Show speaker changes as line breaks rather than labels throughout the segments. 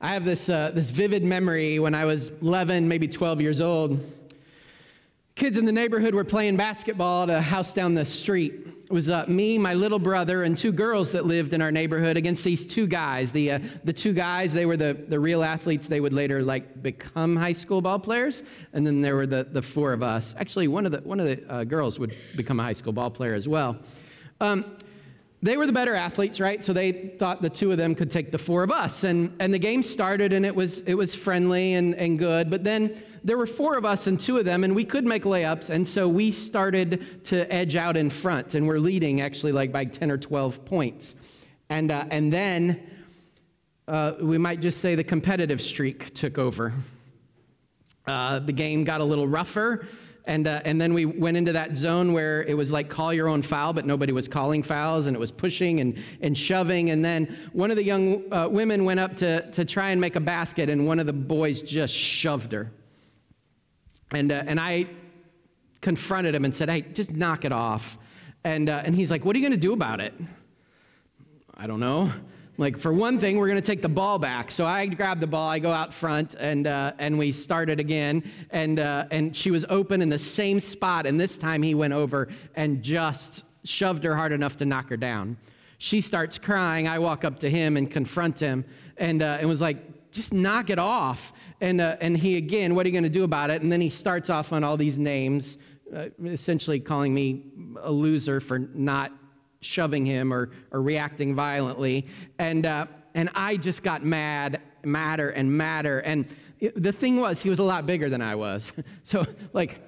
I have this, uh, this vivid memory when I was 11, maybe 12 years old. Kids in the neighborhood were playing basketball at a house down the street. It was uh, me, my little brother, and two girls that lived in our neighborhood against these two guys. The, uh, the two guys, they were the, the real athletes. They would later like become high school ball players. And then there were the, the four of us. Actually, one of the, one of the uh, girls would become a high school ball player as well. Um, they were the better athletes, right? So they thought the two of them could take the four of us. And, and the game started and it was, it was friendly and, and good. But then there were four of us and two of them, and we could make layups. And so we started to edge out in front. And we're leading actually like by 10 or 12 points. And, uh, and then uh, we might just say the competitive streak took over. Uh, the game got a little rougher. And, uh, and then we went into that zone where it was like call your own foul, but nobody was calling fouls, and it was pushing and, and shoving. And then one of the young uh, women went up to, to try and make a basket, and one of the boys just shoved her. And, uh, and I confronted him and said, Hey, just knock it off. And, uh, and he's like, What are you going to do about it? I don't know. Like, for one thing, we're going to take the ball back. So I grab the ball, I go out front, and, uh, and we started again. And, uh, and she was open in the same spot. And this time he went over and just shoved her hard enough to knock her down. She starts crying. I walk up to him and confront him and, uh, and was like, just knock it off. And, uh, and he, again, what are you going to do about it? And then he starts off on all these names, uh, essentially calling me a loser for not shoving him or, or reacting violently. And, uh, and I just got mad, madder and madder. And the thing was, he was a lot bigger than I was. So, like,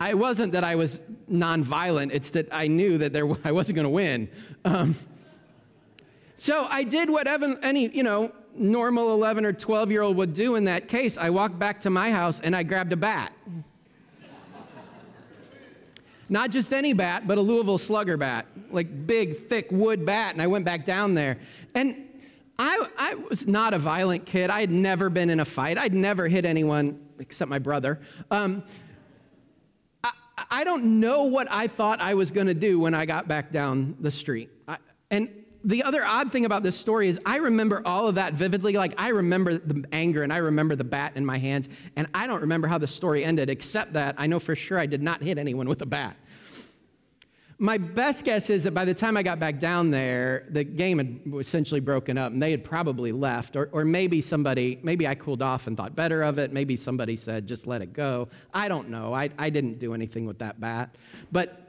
I wasn't that I was nonviolent, it's that I knew that there, I wasn't going to win. Um, so I did what Evan, any, you know, normal 11 or 12 year old would do in that case. I walked back to my house and I grabbed a bat. Not just any bat, but a Louisville slugger bat, like big, thick wood bat. And I went back down there. And I, I was not a violent kid. I had never been in a fight. I'd never hit anyone except my brother. Um, I, I, don't know what I thought I was going to do when I got back down the street. I, and the other odd thing about this story is I remember all of that vividly. Like, I remember the anger and I remember the bat in my hands, and I don't remember how the story ended, except that I know for sure I did not hit anyone with a bat. My best guess is that by the time I got back down there, the game had essentially broken up and they had probably left. Or, or maybe somebody, maybe I cooled off and thought better of it. Maybe somebody said, just let it go. I don't know. I, I didn't do anything with that bat. But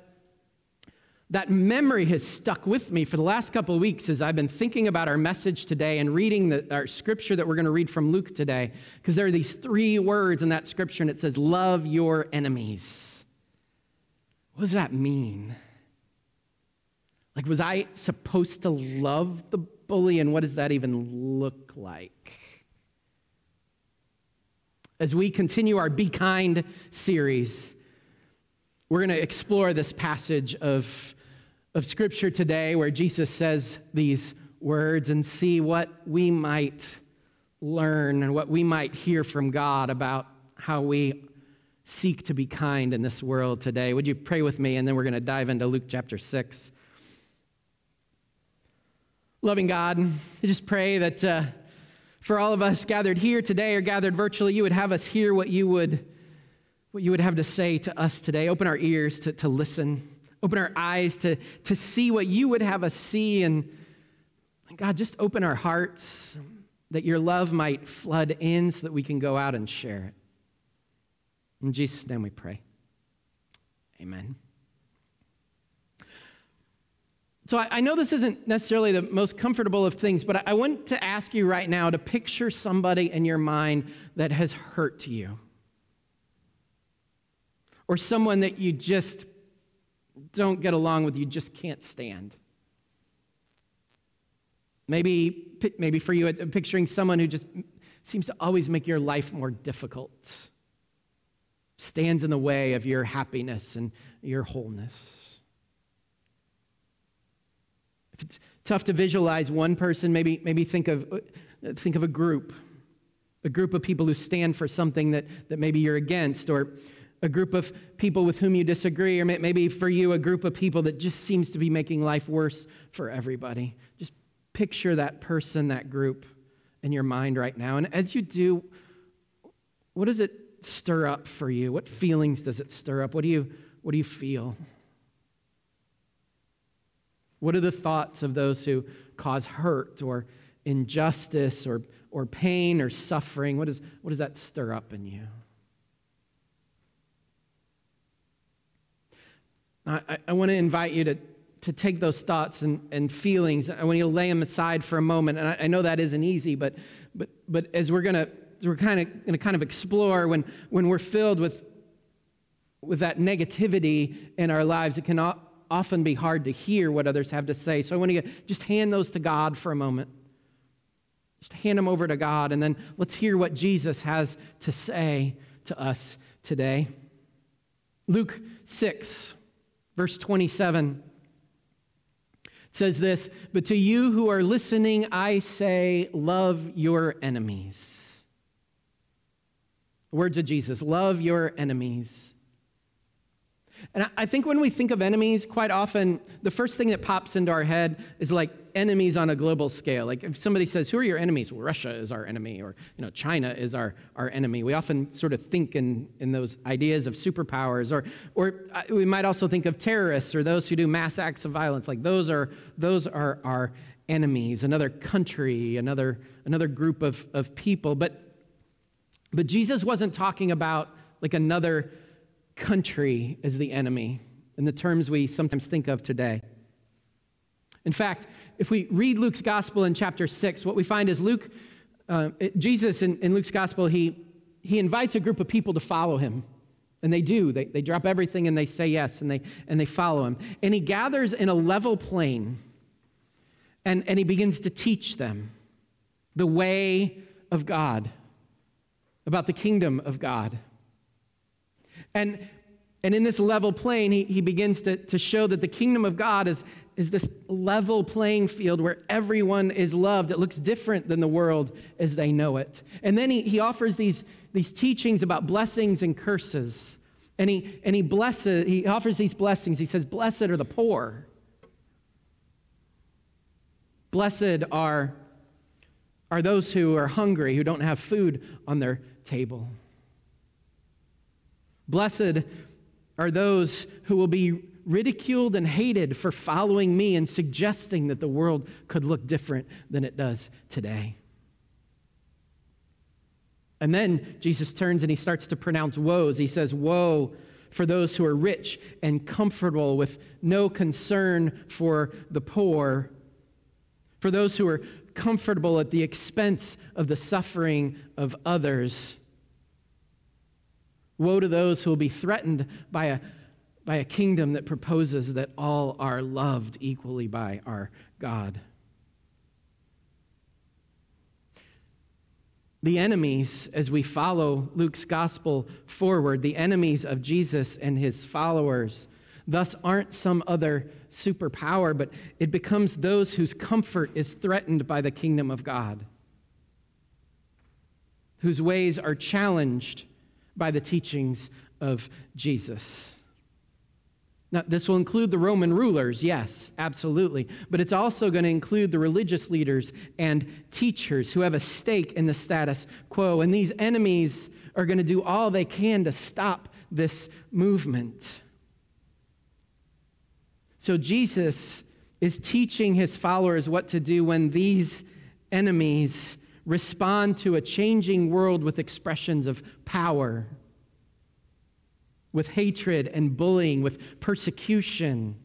that memory has stuck with me for the last couple of weeks as I've been thinking about our message today and reading the, our scripture that we're going to read from Luke today. Because there are these three words in that scripture, and it says, Love your enemies. What does that mean? Like, was I supposed to love the bully, and what does that even look like? As we continue our Be Kind series, we're going to explore this passage of of Scripture today where Jesus says these words and see what we might learn and what we might hear from God about how we seek to be kind in this world today. Would you pray with me? And then we're going to dive into Luke chapter 6. Loving God, I just pray that uh, for all of us gathered here today or gathered virtually, you would have us hear what you would, what you would have to say to us today. Open our ears to, to listen Open our eyes to, to see what you would have us see. And God, just open our hearts that your love might flood in so that we can go out and share it. In Jesus' name we pray. Amen. So I, I know this isn't necessarily the most comfortable of things, but I, I want to ask you right now to picture somebody in your mind that has hurt you. Or someone that you just don't get along with, you just can't stand. Maybe, maybe for you, uh, picturing someone who just seems to always make your life more difficult, stands in the way of your happiness and your wholeness. If it's tough to visualize one person, maybe, maybe think, of, uh, think of a group, a group of people who stand for something that, that maybe you're against, or a group of people with whom you disagree, or maybe for you, a group of people that just seems to be making life worse for everybody. Just picture that person, that group in your mind right now. And as you do, what does it stir up for you? What feelings does it stir up? What do you, what do you feel? What are the thoughts of those who cause hurt or injustice or, or pain or suffering? What, is, what does that stir up in you? I, I want to invite you to, to take those thoughts and, and feelings. I want you to lay them aside for a moment. And I, I know that isn't easy, but, but, but as we're going to we're kind of going to kind of explore when, when we're filled with, with that negativity in our lives, it can often be hard to hear what others have to say. So I want to just hand those to God for a moment. Just hand them over to God, and then let's hear what Jesus has to say to us today. Luke 6, verse 27 says this But to you who are listening, I say, love your enemies. Words of Jesus love your enemies. And I think when we think of enemies, quite often the first thing that pops into our head is like enemies on a global scale. Like if somebody says, Who are your enemies? Well, Russia is our enemy, or you know, China is our, our enemy. We often sort of think in, in those ideas of superpowers, or, or uh, we might also think of terrorists or those who do mass acts of violence. Like those are, those are our enemies, another country, another, another group of, of people. But, but Jesus wasn't talking about like another country as the enemy in the terms we sometimes think of today. In fact, if we read Luke's gospel in chapter 6, what we find is Luke, uh, Jesus in, in, Luke's gospel, he, he invites a group of people to follow him. And they do. They, they drop everything and they say yes and they, and they follow him. And he gathers in a level plain and, and he begins to teach them the way of God, about the kingdom of God. And, and in this level plain, he, he begins to, to show that the kingdom of God is, is this level playing field where everyone is loved. It looks different than the world as they know it. And then he, he offers these, these teachings about blessings and curses. And he, and he blesses, he offers these blessings. He says, Blessed are the poor. Blessed are, are those who are hungry, who don't have food on their table. Blessed are those who will be ridiculed and hated for following me and suggesting that the world could look different than it does today. And then Jesus turns and he starts to pronounce woes. He says, Woe for those who are rich and comfortable with no concern for the poor, for those who are comfortable at the expense of the suffering of others Woe to those who will be threatened by a, by a kingdom that proposes that all are loved equally by our God. The enemies, as we follow Luke's gospel forward, the enemies of Jesus and his followers, thus aren't some other superpower, but it becomes those whose comfort is threatened by the kingdom of God, whose ways are challenged by the teachings of Jesus. Now, this will include the Roman rulers, yes, absolutely. But it's also going to include the religious leaders and teachers who have a stake in the status quo. And these enemies are going to do all they can to stop this movement. So, Jesus is teaching his followers what to do when these enemies respond to a changing world with expressions of power, with hatred and bullying, with persecution,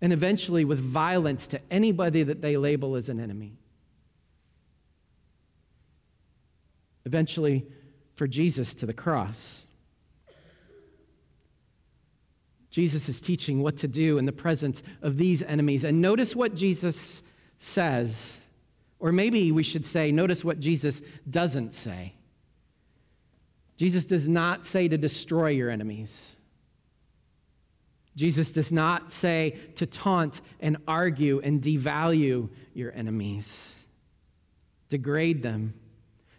and eventually with violence to anybody that they label as an enemy. Eventually, for Jesus to the cross. Jesus is teaching what to do in the presence of these enemies. And notice what Jesus says or maybe we should say, notice what Jesus doesn't say. Jesus does not say to destroy your enemies. Jesus does not say to taunt and argue and devalue your enemies, degrade them.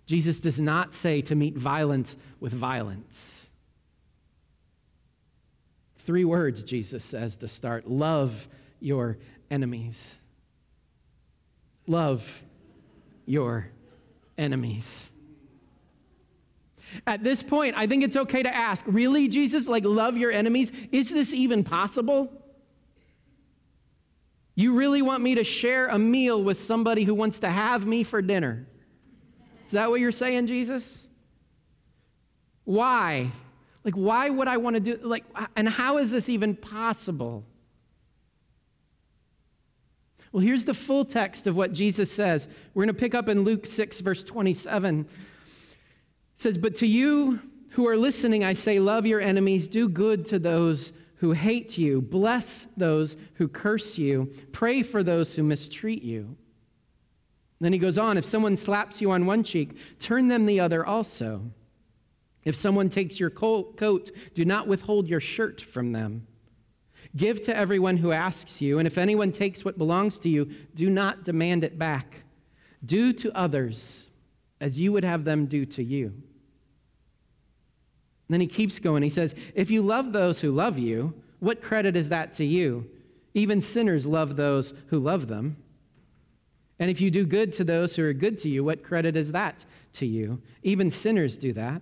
Jesus does not say to meet violence with violence. Three words Jesus says to start love your enemies. Love your enemies. At this point, I think it's okay to ask really, Jesus, like love your enemies? Is this even possible? You really want me to share a meal with somebody who wants to have me for dinner? Is that what you're saying, Jesus? Why? Like, why would I want to do, like, and how is this even possible? Well, here's the full text of what Jesus says. We're going to pick up in Luke 6, verse 27. It says, But to you who are listening, I say, love your enemies, do good to those who hate you, bless those who curse you, pray for those who mistreat you. Then he goes on, if someone slaps you on one cheek, turn them the other also. If someone takes your coat, do not withhold your shirt from them. Give to everyone who asks you, and if anyone takes what belongs to you, do not demand it back. Do to others as you would have them do to you. then he keeps going. He says, If you love those who love you, what credit is that to you? Even sinners love those who love them. And if you do good to those who are good to you, what credit is that to you? Even sinners do that.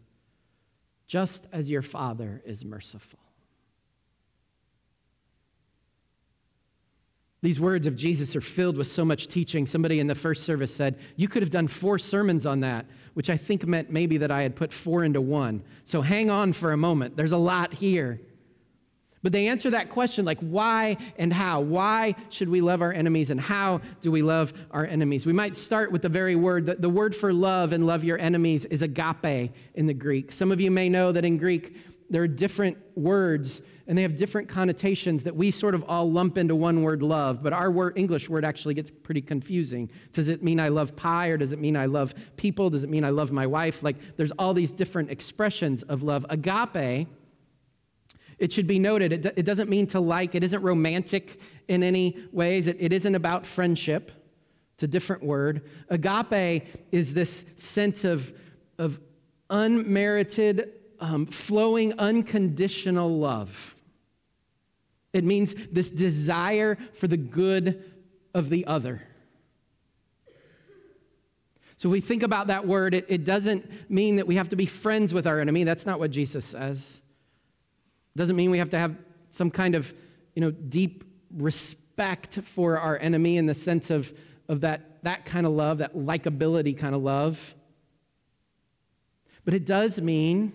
just as your Father is merciful. These words of Jesus are filled with so much teaching. Somebody in the first service said, You could have done four sermons on that, which I think meant maybe that I had put four into one. So hang on for a moment. There's a lot here. But they answer that question like why and how. Why should we love our enemies and how do we love our enemies? We might start with the very word. The, the word for love and love your enemies is agape in the Greek. Some of you may know that in Greek there are different words and they have different connotations that we sort of all lump into one word love, but our word, English word actually gets pretty confusing. Does it mean I love pie or does it mean I love people? Does it mean I love my wife? Like there's all these different expressions of love. Agape it should be noted, it, it doesn't mean to like, it isn't romantic in any ways, it, it isn't about friendship. It's a different word. Agape is this sense of, of unmerited, um, flowing, unconditional love. It means this desire for the good of the other. So we think about that word, it, it doesn't mean that we have to be friends with our enemy. That's not what Jesus says. Doesn't mean we have to have some kind of, you know, deep respect for our enemy in the sense of, of that, that kind of love, that likability kind of love. But it does mean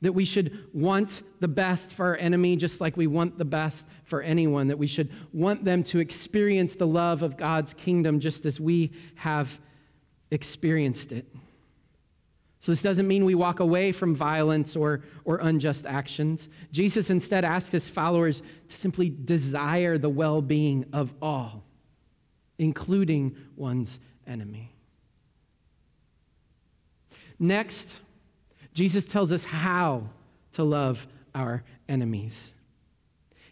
that we should want the best for our enemy just like we want the best for anyone, that we should want them to experience the love of God's kingdom just as we have experienced it. So, this doesn't mean we walk away from violence or, or unjust actions. Jesus instead asks his followers to simply desire the well being of all, including one's enemy. Next, Jesus tells us how to love our enemies.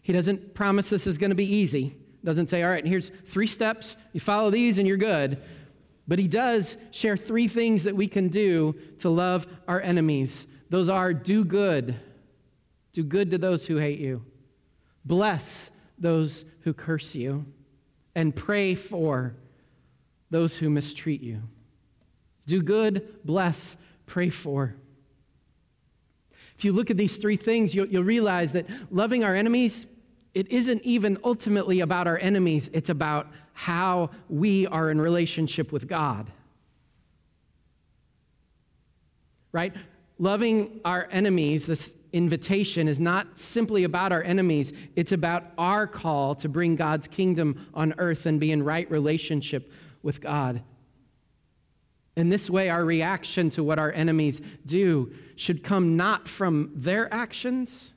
He doesn't promise this is going to be easy. Doesn't say, all right, here's three steps. You follow these and you're good. But he does share three things that we can do to love our enemies. Those are do good, do good to those who hate you, bless those who curse you, and pray for those who mistreat you. Do good, bless, pray for. If you look at these three things, you'll, you'll realize that loving our enemies, it isn't even ultimately about our enemies, it's about how we are in relationship with God. Right? Loving our enemies, this invitation is not simply about our enemies, it's about our call to bring God's kingdom on earth and be in right relationship with God. In this way, our reaction to what our enemies do should come not from their actions,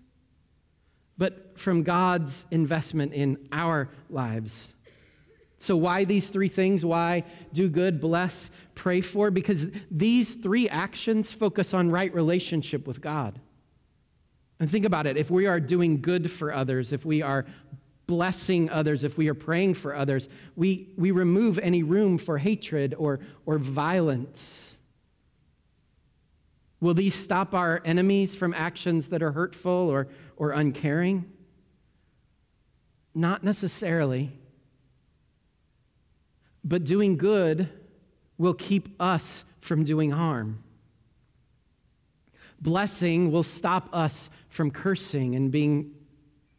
but from God's investment in our lives. So, why these three things? Why do good, bless, pray for? Because these three actions focus on right relationship with God. And think about it if we are doing good for others, if we are blessing others, if we are praying for others, we, we remove any room for hatred or, or violence. Will these stop our enemies from actions that are hurtful or, or uncaring? Not necessarily. But doing good will keep us from doing harm. Blessing will stop us from cursing and being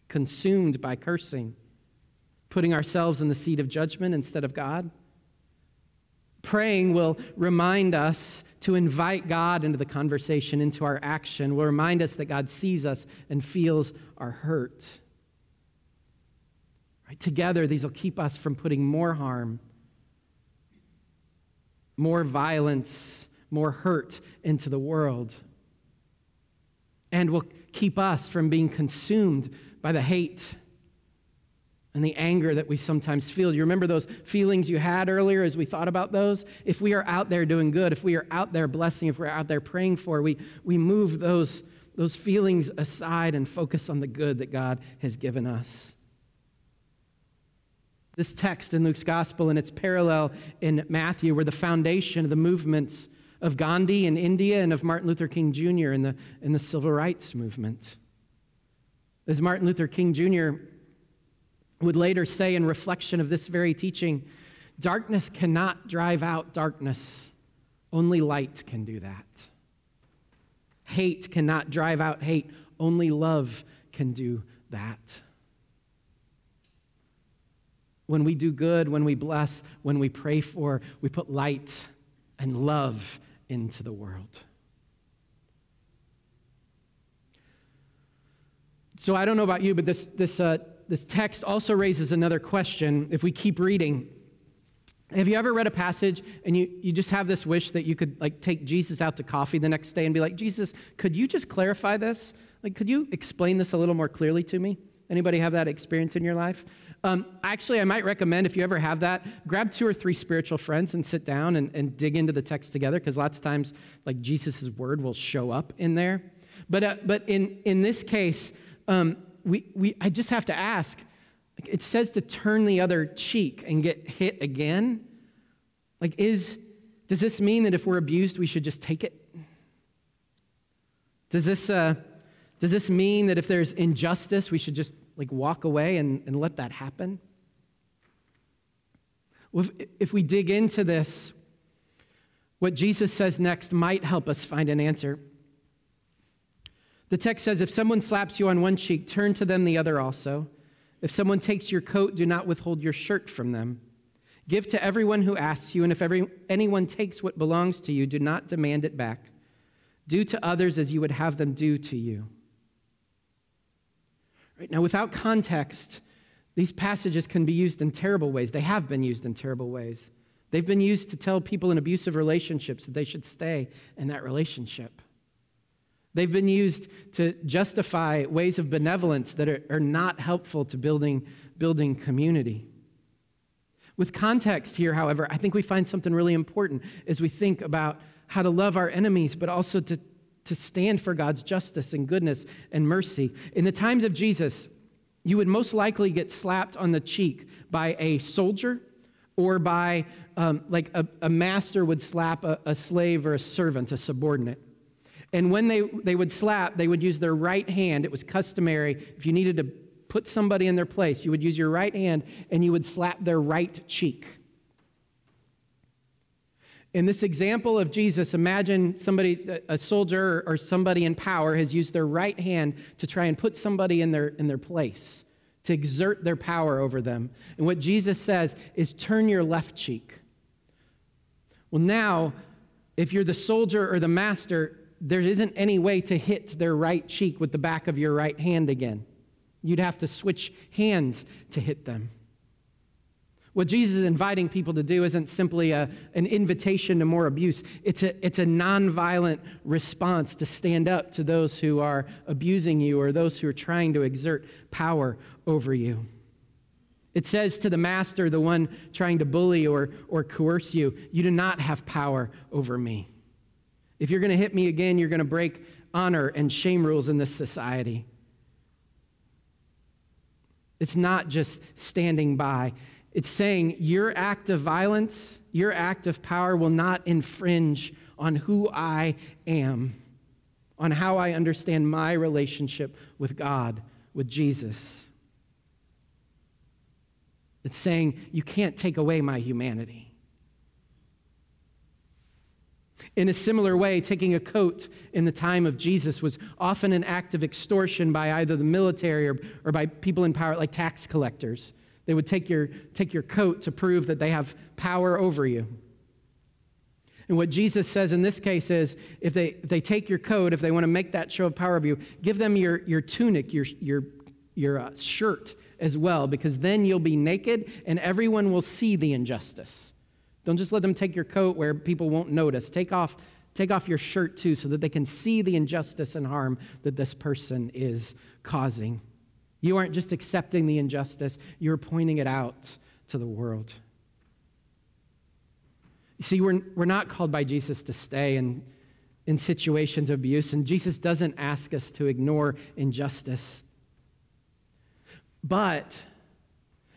consumed by cursing, putting ourselves in the seat of judgment instead of God. Praying will remind us to invite God into the conversation, into our action, will remind us that God sees us and feels our hurt. Right? Together, these will keep us from putting more harm more violence, more hurt into the world. And will keep us from being consumed by the hate and the anger that we sometimes feel. You remember those feelings you had earlier as we thought about those? If we are out there doing good, if we are out there blessing, if we're out there praying for, we, we move those, those feelings aside and focus on the good that God has given us. This text in Luke's gospel and its parallel in Matthew were the foundation of the movements of Gandhi in India and of Martin Luther King Jr. in the, in the civil rights movement. As Martin Luther King Jr. would later say in reflection of this very teaching, darkness cannot drive out darkness, only light can do that. Hate cannot drive out hate, only love can do that when we do good, when we bless, when we pray for, we put light and love into the world. So I don't know about you, but this, this, uh, this text also raises another question. If we keep reading, have you ever read a passage and you, you just have this wish that you could like take Jesus out to coffee the next day and be like, Jesus, could you just clarify this? Like, could you explain this a little more clearly to me? Anybody have that experience in your life? Um, actually, I might recommend if you ever have that, grab two or three spiritual friends and sit down and, and dig into the text together because lots of times, like Jesus' word will show up in there. But, uh, but in, in this case, um, we, we, I just have to ask it says to turn the other cheek and get hit again. Like, is, does this mean that if we're abused, we should just take it? Does this, uh, does this mean that if there's injustice, we should just like walk away and, and let that happen? Well, if, if we dig into this, what Jesus says next might help us find an answer. The text says, If someone slaps you on one cheek, turn to them the other also. If someone takes your coat, do not withhold your shirt from them. Give to everyone who asks you, and if every, anyone takes what belongs to you, do not demand it back. Do to others as you would have them do to you. Right? Now, without context, these passages can be used in terrible ways. They have been used in terrible ways. They've been used to tell people in abusive relationships that they should stay in that relationship. They've been used to justify ways of benevolence that are, are not helpful to building, building community. With context here, however, I think we find something really important as we think about how to love our enemies, but also to to stand for God's justice and goodness and mercy. In the times of Jesus, you would most likely get slapped on the cheek by a soldier or by, um, like, a, a, master would slap a, a slave or a servant, a subordinate. And when they, they would slap, they would use their right hand. It was customary. If you needed to put somebody in their place, you would use your right hand and you would slap their right cheek. In this example of Jesus, imagine somebody, a soldier or somebody in power, has used their right hand to try and put somebody in their, in their place, to exert their power over them. And what Jesus says is turn your left cheek. Well, now, if you're the soldier or the master, there isn't any way to hit their right cheek with the back of your right hand again. You'd have to switch hands to hit them. What Jesus is inviting people to do isn't simply a, an invitation to more abuse, it's a, it's a nonviolent response to stand up to those who are abusing you or those who are trying to exert power over you. It says to the master, the one trying to bully or, or coerce you, You do not have power over me. If you're going to hit me again, you're going to break honor and shame rules in this society. It's not just standing by. It's saying your act of violence, your act of power will not infringe on who I am, on how I understand my relationship with God, with Jesus. It's saying you can't take away my humanity. In a similar way, taking a coat in the time of Jesus was often an act of extortion by either the military or, or by people in power, like tax collectors. They would take your, take your coat to prove that they have power over you. And what Jesus says in this case is if they, if they take your coat, if they want to make that show of power of you, give them your, your tunic, your, your, your uh, shirt as well, because then you'll be naked and everyone will see the injustice. Don't just let them take your coat where people won't notice. Take off, take off your shirt too so that they can see the injustice and harm that this person is causing. You aren't just accepting the injustice, you're pointing it out to the world. You see, we're, we're not called by Jesus to stay in, in situations of abuse, and Jesus doesn't ask us to ignore injustice. But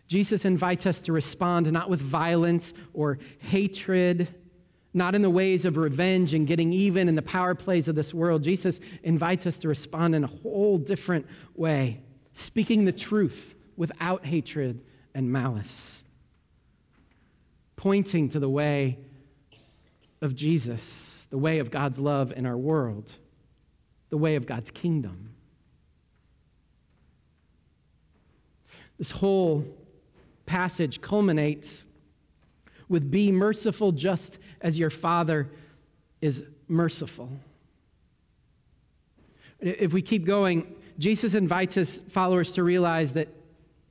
Jesus invites us to respond not with violence or hatred, not in the ways of revenge and getting even in the power plays of this world. Jesus invites us to respond in a whole different way, speaking the truth without hatred and malice, pointing to the way of Jesus, the way of God's love in our world, the way of God's kingdom. This whole passage culminates with Be merciful just as your Father is merciful. If we keep going, Jesus invites his followers to realize that,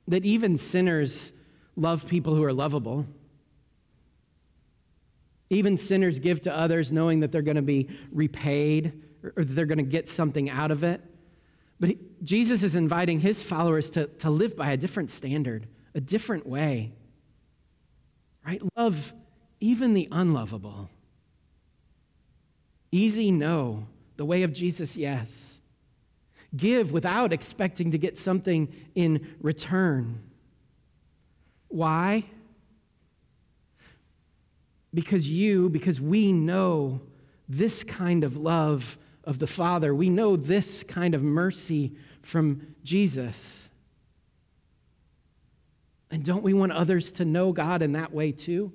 that even sinners love people who are lovable. Even sinners give to others knowing that they're going to be repaid or that they're going to get something out of it. But he, Jesus is inviting his followers to, to live by a different standard a different way. Right? Love even the unlovable. Easy, no. The way of Jesus, yes. Give without expecting to get something in return. Why? Because you, because we know this kind of love of the Father. We know this kind of mercy from Jesus. And don't we want others to know God in that way too?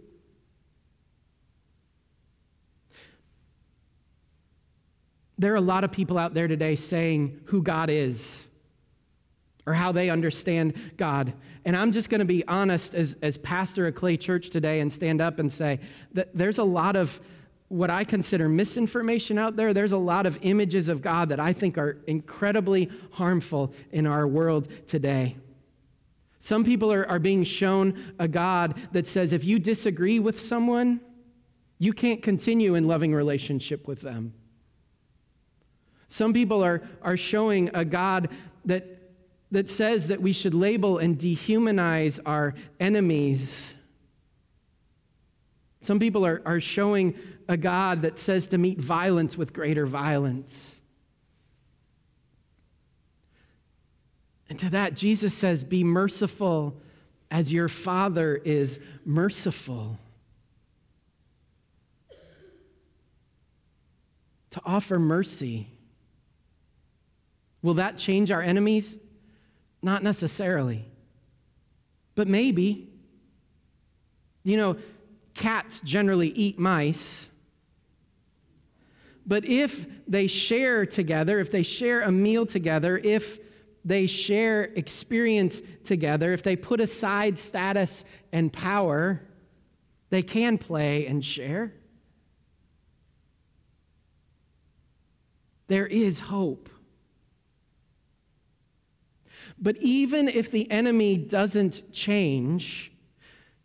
There are a lot of people out there today saying who God is or how they understand God. And I'm just going to be honest as, as pastor of Clay Church today and stand up and say that there's a lot of what I consider misinformation out there. There's a lot of images of God that I think are incredibly harmful in our world today. Some people are, are being shown a God that says if you disagree with someone, you can't continue in loving relationship with them. Some people are, are showing a God that, that says that we should label and dehumanize our enemies. Some people are, are showing a God that says to meet violence with greater violence. And to that, Jesus says, Be merciful as your Father is merciful. To offer mercy. Will that change our enemies? Not necessarily. But maybe. You know, cats generally eat mice. But if they share together, if they share a meal together, if they share experience together, if they put aside status and power, they can play and share. There is hope. But even if the enemy doesn't change,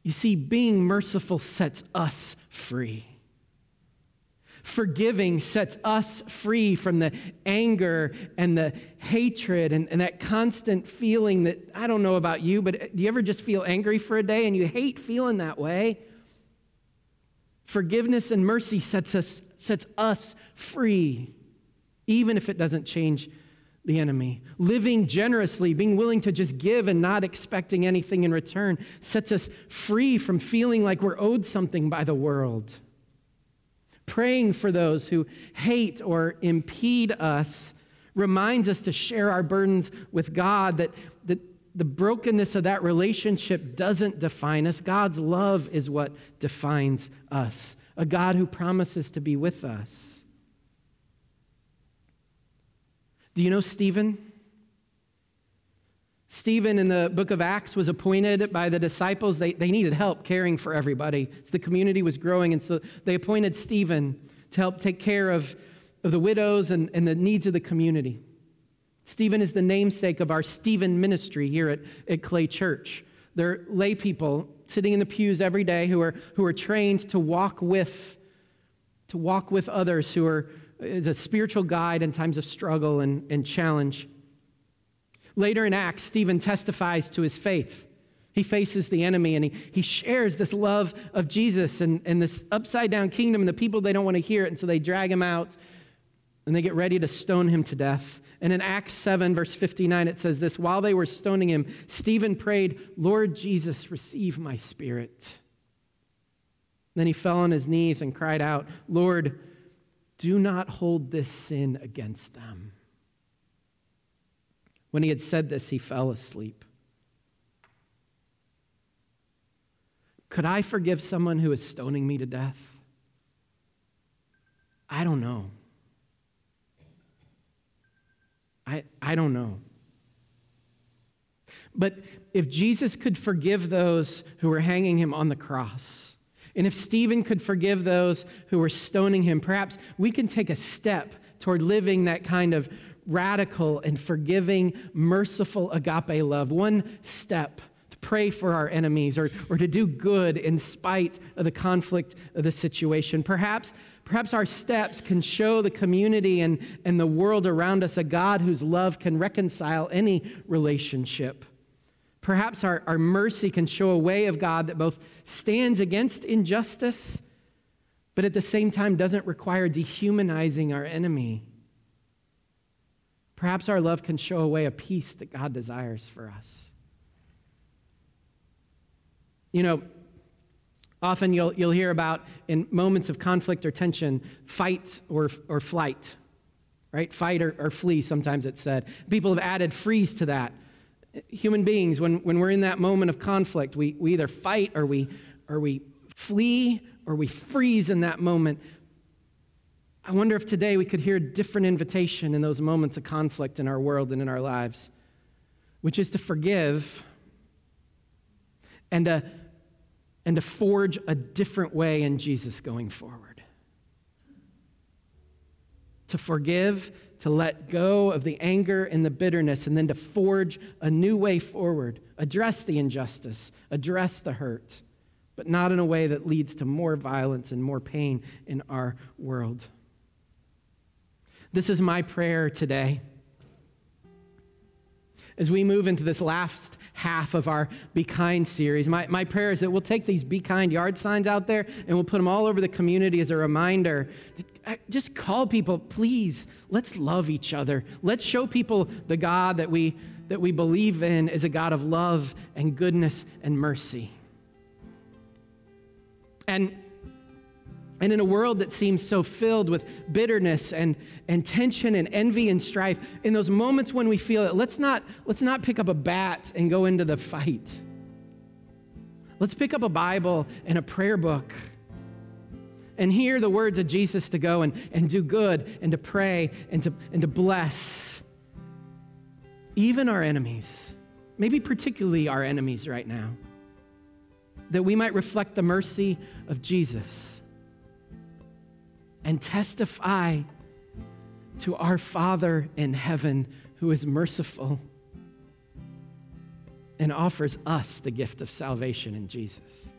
you see, being merciful sets us free. Forgiving sets us free from the anger and the hatred and, and, that constant feeling that I don't know about you, but do you ever just feel angry for a day and you hate feeling that way? Forgiveness and mercy sets us, sets us free, even if it doesn't change the enemy. Living generously, being willing to just give and not expecting anything in return, sets us free from feeling like we're owed something by the world. Praying for those who hate or impede us reminds us to share our burdens with God, that, that the brokenness of that relationship doesn't define us. God's love is what defines us, a God who promises to be with us. Do you know Stephen? Stephen in the book of Acts was appointed by the disciples. They, they needed help caring for everybody. So the community was growing, and so they appointed Stephen to help take care of, of the widows and, and the needs of the community. Stephen is the namesake of our Stephen ministry here at, at Clay Church. They're lay people sitting in the pews every day who are, who are trained to walk with, to walk with others who are is a spiritual guide in times of struggle and, and challenge. Later in Acts, Stephen testifies to his faith. He faces the enemy and he, he shares this love of Jesus and, and this upside down kingdom, and the people, they don't want to hear it, and so they drag him out and they get ready to stone him to death. And in Acts 7, verse 59, it says this While they were stoning him, Stephen prayed, Lord Jesus, receive my spirit. Then he fell on his knees and cried out, Lord, do not hold this sin against them. When he had said this, he fell asleep. Could I forgive someone who is stoning me to death? I don't know. I, I don't know. But if Jesus could forgive those who were hanging him on the cross, and if Stephen could forgive those who were stoning him, perhaps we can take a step toward living that kind of radical and forgiving, merciful agape love. One step to pray for our enemies or, or to do good in spite of the conflict of the situation. Perhaps, perhaps our steps can show the community and, and the world around us a God whose love can reconcile any relationship. Perhaps our, our mercy can show a way of God that both stands against injustice, but at the same time doesn't require dehumanizing our enemy. Perhaps our love can show a way of peace that God desires for us. You know, often you'll, you'll hear about in moments of conflict or tension, fight or, or flight, right? Fight or, or flee, sometimes it's said. People have added freeze to that human beings, when, when we're in that moment of conflict, we, we either fight or we, or we flee or we freeze in that moment. I wonder if today we could hear a different invitation in those moments of conflict in our world and in our lives, which is to forgive and to, and to forge a different way in Jesus going forward. To forgive to let go of the anger and the bitterness, and then to forge a new way forward, address the injustice, address the hurt, but not in a way that leads to more violence and more pain in our world. This is my prayer today. As we move into this last half of our Be Kind series, my, my prayer is that we'll take these Be Kind yard signs out there and we'll put them all over the community as a reminder that uh, just call people, please, let's love each other. Let's show people the God that we, that we believe in is a God of love and goodness and mercy. And, and in a world that seems so filled with bitterness and, and tension and envy and strife, in those moments when we feel it, let's not, let's not pick up a bat and go into the fight. Let's pick up a Bible and a prayer book and hear the words of Jesus to go and, and do good and to pray and to, and to bless even our enemies, maybe particularly our enemies right now, that we might reflect the mercy of Jesus and testify to our Father in heaven who is merciful and offers us the gift of salvation in Jesus.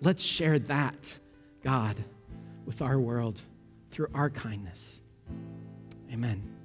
Let's share that God with our world through our kindness. Amen.